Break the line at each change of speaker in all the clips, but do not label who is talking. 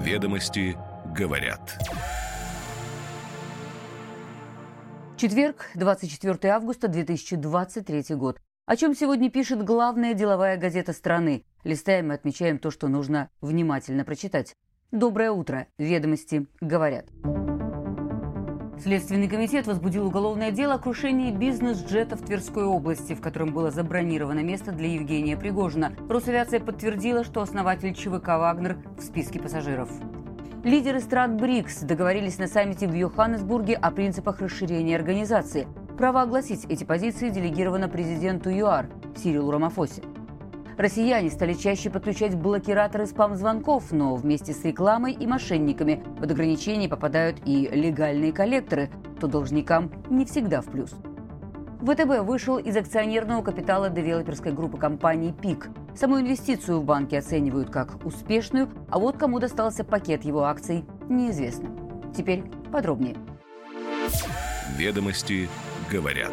Ведомости говорят.
Четверг, 24 августа 2023 год. О чем сегодня пишет главная деловая газета страны. Листаем и отмечаем то, что нужно внимательно прочитать. Доброе утро. Ведомости говорят. Следственный комитет возбудил уголовное дело о крушении бизнес-джета в Тверской области, в котором было забронировано место для Евгения Пригожина. Росавиация подтвердила, что основатель ЧВК «Вагнер» в списке пассажиров. Лидеры стран БРИКС договорились на саммите в Йоханнесбурге о принципах расширения организации. Право огласить эти позиции делегировано президенту ЮАР Сирилу Рамафосе. Россияне стали чаще подключать блокираторы спам-звонков, но вместе с рекламой и мошенниками под ограничения попадают и легальные коллекторы, то должникам не всегда в плюс. ВТБ вышел из акционерного капитала девелоперской группы компании «ПИК». Саму инвестицию в банке оценивают как успешную, а вот кому достался пакет его акций, неизвестно. Теперь подробнее.
Ведомости говорят.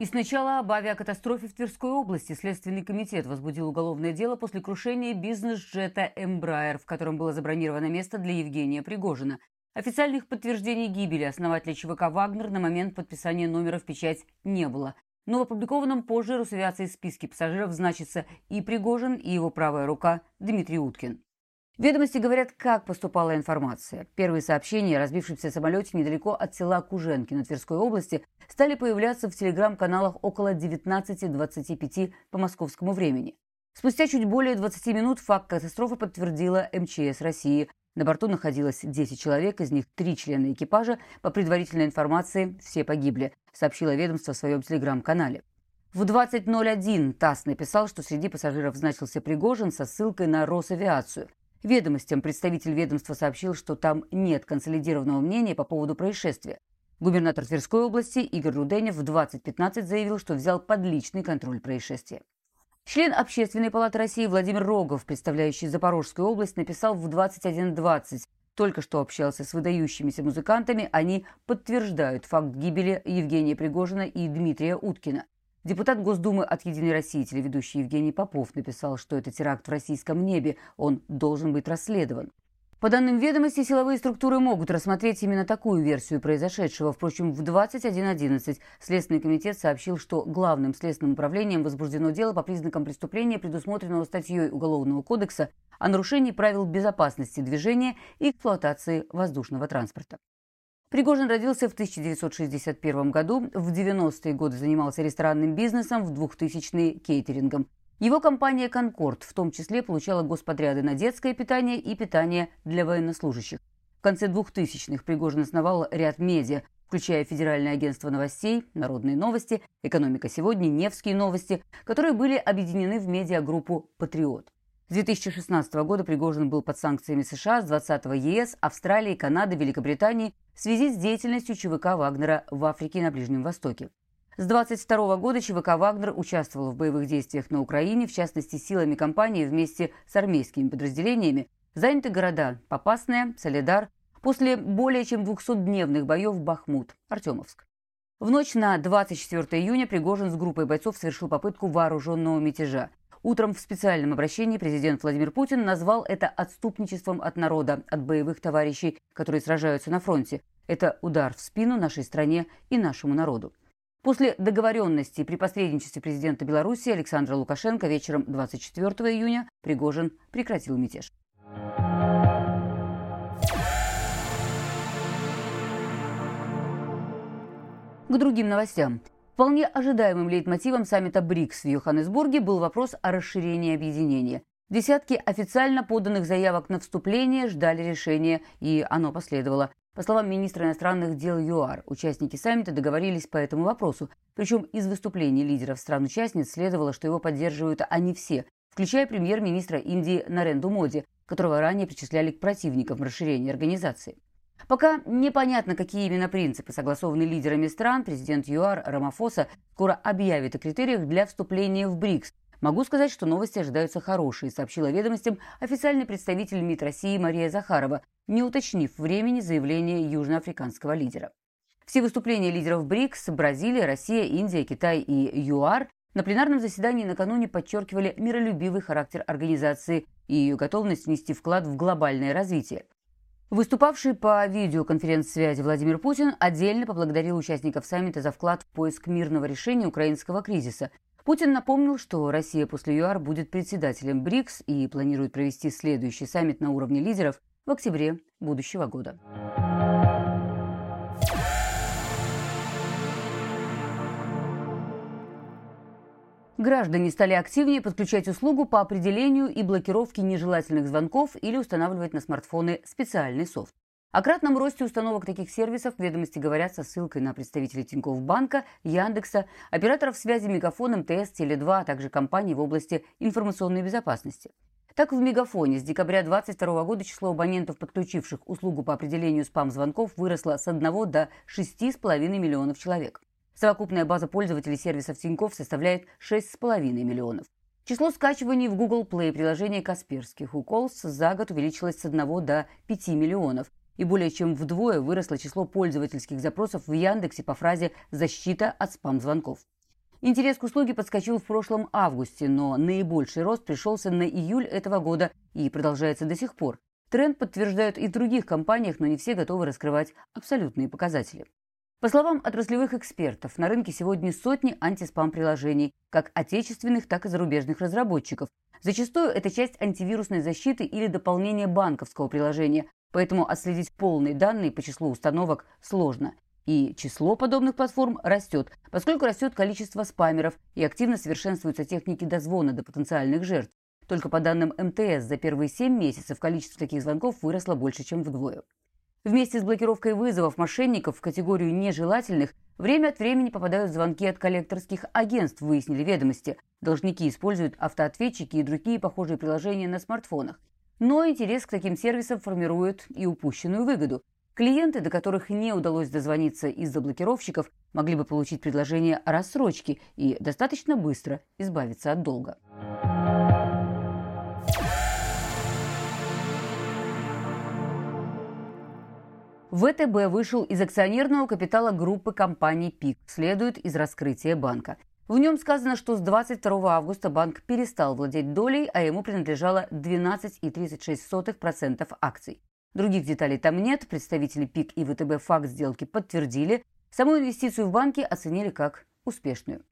И сначала об авиакатастрофе в Тверской области Следственный комитет возбудил уголовное дело после крушения бизнес-джета «Эмбрайер», в котором было забронировано место для Евгения Пригожина. Официальных подтверждений гибели основателя ЧВК «Вагнер» на момент подписания номера в печать не было. Но в опубликованном позже Росавиации списке пассажиров значится и Пригожин, и его правая рука Дмитрий Уткин. Ведомости говорят, как поступала информация. Первые сообщения о разбившемся самолете недалеко от села Куженки на Тверской области стали появляться в телеграм-каналах около 19.25 по московскому времени. Спустя чуть более 20 минут факт катастрофы подтвердила МЧС России. На борту находилось 10 человек, из них 3 члена экипажа. По предварительной информации, все погибли, сообщило ведомство в своем телеграм-канале. В 20.01 ТАСС написал, что среди пассажиров значился Пригожин со ссылкой на Росавиацию – Ведомостям представитель ведомства сообщил, что там нет консолидированного мнения по поводу происшествия. Губернатор Тверской области Игорь Руденев в 2015 заявил, что взял под личный контроль происшествия. Член Общественной палаты России Владимир Рогов, представляющий Запорожскую область, написал в 21.20. Только что общался с выдающимися музыкантами, они подтверждают факт гибели Евгения Пригожина и Дмитрия Уткина. Депутат Госдумы от «Единой России» телеведущий Евгений Попов написал, что это теракт в российском небе, он должен быть расследован. По данным ведомости, силовые структуры могут рассмотреть именно такую версию произошедшего. Впрочем, в 21.11 Следственный комитет сообщил, что главным следственным управлением возбуждено дело по признакам преступления, предусмотренного статьей Уголовного кодекса о нарушении правил безопасности движения и эксплуатации воздушного транспорта. Пригожин родился в 1961 году, в 90-е годы занимался ресторанным бизнесом, в 2000-е – кейтерингом. Его компания «Конкорд» в том числе получала господряды на детское питание и питание для военнослужащих. В конце 2000-х Пригожин основал ряд медиа, включая Федеральное агентство новостей, Народные новости, Экономика сегодня, Невские новости, которые были объединены в медиагруппу «Патриот». С 2016 года Пригожин был под санкциями США, с 20 ЕС, Австралии, Канады, Великобритании в связи с деятельностью ЧВК «Вагнера» в Африке и на Ближнем Востоке. С 22 года ЧВК «Вагнер» участвовал в боевых действиях на Украине, в частности, силами компании вместе с армейскими подразделениями. Заняты города Попасная, Солидар, после более чем 200-дневных боев Бахмут, Артемовск. В ночь на 24 июня Пригожин с группой бойцов совершил попытку вооруженного мятежа. Утром в специальном обращении президент Владимир Путин назвал это отступничеством от народа, от боевых товарищей, которые сражаются на фронте. Это удар в спину нашей стране и нашему народу. После договоренности при посредничестве президента Беларуси Александра Лукашенко вечером 24 июня Пригожин прекратил мятеж. К другим новостям. Вполне ожидаемым лейтмотивом саммита БРИКС в Йоханнесбурге был вопрос о расширении объединения. Десятки официально поданных заявок на вступление ждали решения, и оно последовало. По словам министра иностранных дел ЮАР, участники саммита договорились по этому вопросу. Причем из выступлений лидеров стран-участниц следовало, что его поддерживают они все, включая премьер-министра Индии Наренду Моди, которого ранее причисляли к противникам расширения организации. Пока непонятно, какие именно принципы согласованы лидерами стран, президент ЮАР Рамафоса скоро объявит о критериях для вступления в БРИКС. Могу сказать, что новости ожидаются хорошие, сообщила ведомостям официальный представитель МИД России Мария Захарова, не уточнив времени заявления южноафриканского лидера. Все выступления лидеров БРИКС – Бразилия, Россия, Индия, Китай и ЮАР – на пленарном заседании накануне подчеркивали миролюбивый характер организации и ее готовность внести вклад в глобальное развитие. Выступавший по видеоконференц-связи Владимир Путин отдельно поблагодарил участников саммита за вклад в поиск мирного решения украинского кризиса. Путин напомнил, что Россия после ЮАР будет председателем БРИКС и планирует провести следующий саммит на уровне лидеров в октябре будущего года. Граждане стали активнее подключать услугу по определению и блокировке нежелательных звонков или устанавливать на смартфоны специальный софт. О кратном росте установок таких сервисов ведомости говорят со ссылкой на представителей Тинькофф Банка, Яндекса, операторов связи Мегафон, МТС, Теле2, а также компаний в области информационной безопасности. Так, в Мегафоне с декабря 2022 года число абонентов, подключивших услугу по определению спам-звонков, выросло с 1 до 6,5 миллионов человек. Совокупная база пользователей сервисов Тинькофф составляет 6,5 миллионов. Число скачиваний в Google Play приложения Касперских у Calls за год увеличилось с 1 до 5 миллионов, и более чем вдвое выросло число пользовательских запросов в Яндексе по фразе «защита от спам-звонков». Интерес к услуге подскочил в прошлом августе, но наибольший рост пришелся на июль этого года и продолжается до сих пор. Тренд подтверждают и в других компаниях, но не все готовы раскрывать абсолютные показатели. По словам отраслевых экспертов, на рынке сегодня сотни антиспам-приложений, как отечественных, так и зарубежных разработчиков. Зачастую это часть антивирусной защиты или дополнение банковского приложения, поэтому отследить полные данные по числу установок сложно. И число подобных платформ растет, поскольку растет количество спамеров и активно совершенствуются техники дозвона до потенциальных жертв. Только по данным МТС за первые 7 месяцев количество таких звонков выросло больше, чем вдвое. Вместе с блокировкой вызовов мошенников в категорию нежелательных время от времени попадают звонки от коллекторских агентств, выяснили ведомости. Должники используют автоответчики и другие похожие приложения на смартфонах. Но интерес к таким сервисам формирует и упущенную выгоду. Клиенты, до которых не удалось дозвониться из-за блокировщиков, могли бы получить предложение о рассрочке и достаточно быстро избавиться от долга. ВТБ вышел из акционерного капитала группы компаний ПИК, следует из раскрытия банка. В нем сказано, что с 22 августа банк перестал владеть долей, а ему принадлежало 12,36% акций. Других деталей там нет, представители ПИК и ВТБ факт сделки подтвердили, саму инвестицию в банки оценили как успешную.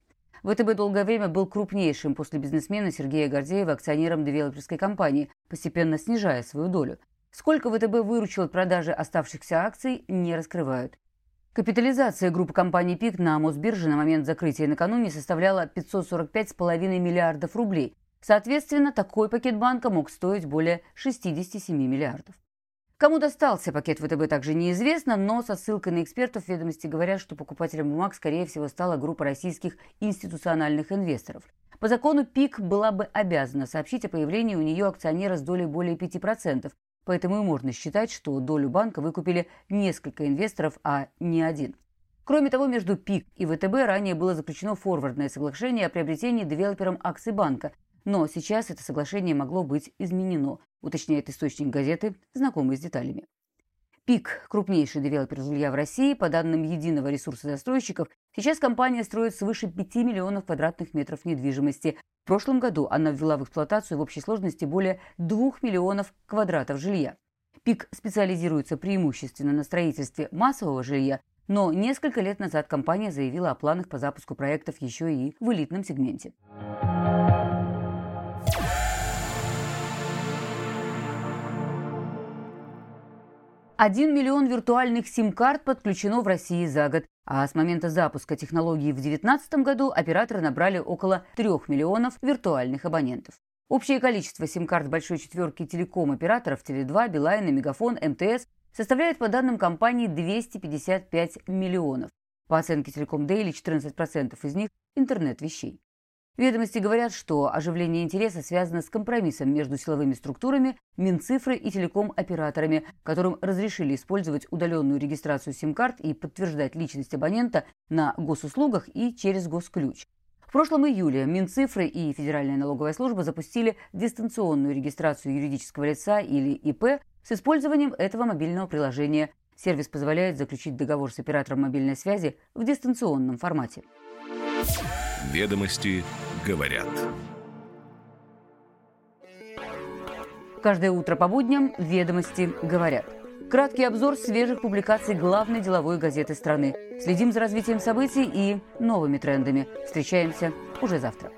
ВТБ долгое время был крупнейшим после бизнесмена Сергея Гордеева акционером девелоперской компании, постепенно снижая свою долю. Сколько ВТБ выручил от продажи оставшихся акций, не раскрывают. Капитализация группы компаний «Пик» на Мосбирже на момент закрытия накануне составляла 545,5 миллиардов рублей. Соответственно, такой пакет банка мог стоить более 67 миллиардов. Кому достался пакет ВТБ также неизвестно, но со ссылкой на экспертов ведомости говорят, что покупателем бумаг, скорее всего, стала группа российских институциональных инвесторов. По закону ПИК была бы обязана сообщить о появлении у нее акционера с долей более 5%, Поэтому и можно считать, что долю банка выкупили несколько инвесторов, а не один. Кроме того, между ПИК и ВТБ ранее было заключено форвардное соглашение о приобретении девелопером акций банка, но сейчас это соглашение могло быть изменено, уточняет источник газеты, знакомый с деталями. ПИК – крупнейший девелопер жилья в России. По данным единого ресурса застройщиков, сейчас компания строит свыше 5 миллионов квадратных метров недвижимости. В прошлом году она ввела в эксплуатацию в общей сложности более 2 миллионов квадратов жилья. ПИК специализируется преимущественно на строительстве массового жилья, но несколько лет назад компания заявила о планах по запуску проектов еще и в элитном сегменте. 1 миллион виртуальных сим-карт подключено в России за год, а с момента запуска технологии в 2019 году операторы набрали около 3 миллионов виртуальных абонентов. Общее количество сим-карт большой четверки телеком-операторов Теле2, Билайн и Мегафон, МТС составляет по данным компании 255 миллионов. По оценке Телеком Дейли 14% из них – интернет вещей. Ведомости говорят, что оживление интереса связано с компромиссом между силовыми структурами, Минцифры и телеком-операторами, которым разрешили использовать удаленную регистрацию сим-карт и подтверждать личность абонента на госуслугах и через госключ. В прошлом июле Минцифры и Федеральная налоговая служба запустили дистанционную регистрацию юридического лица или ИП с использованием этого мобильного приложения. Сервис позволяет заключить договор с оператором мобильной связи в дистанционном формате.
Ведомости говорят.
Каждое утро по будням «Ведомости говорят». Краткий обзор свежих публикаций главной деловой газеты страны. Следим за развитием событий и новыми трендами. Встречаемся уже завтра.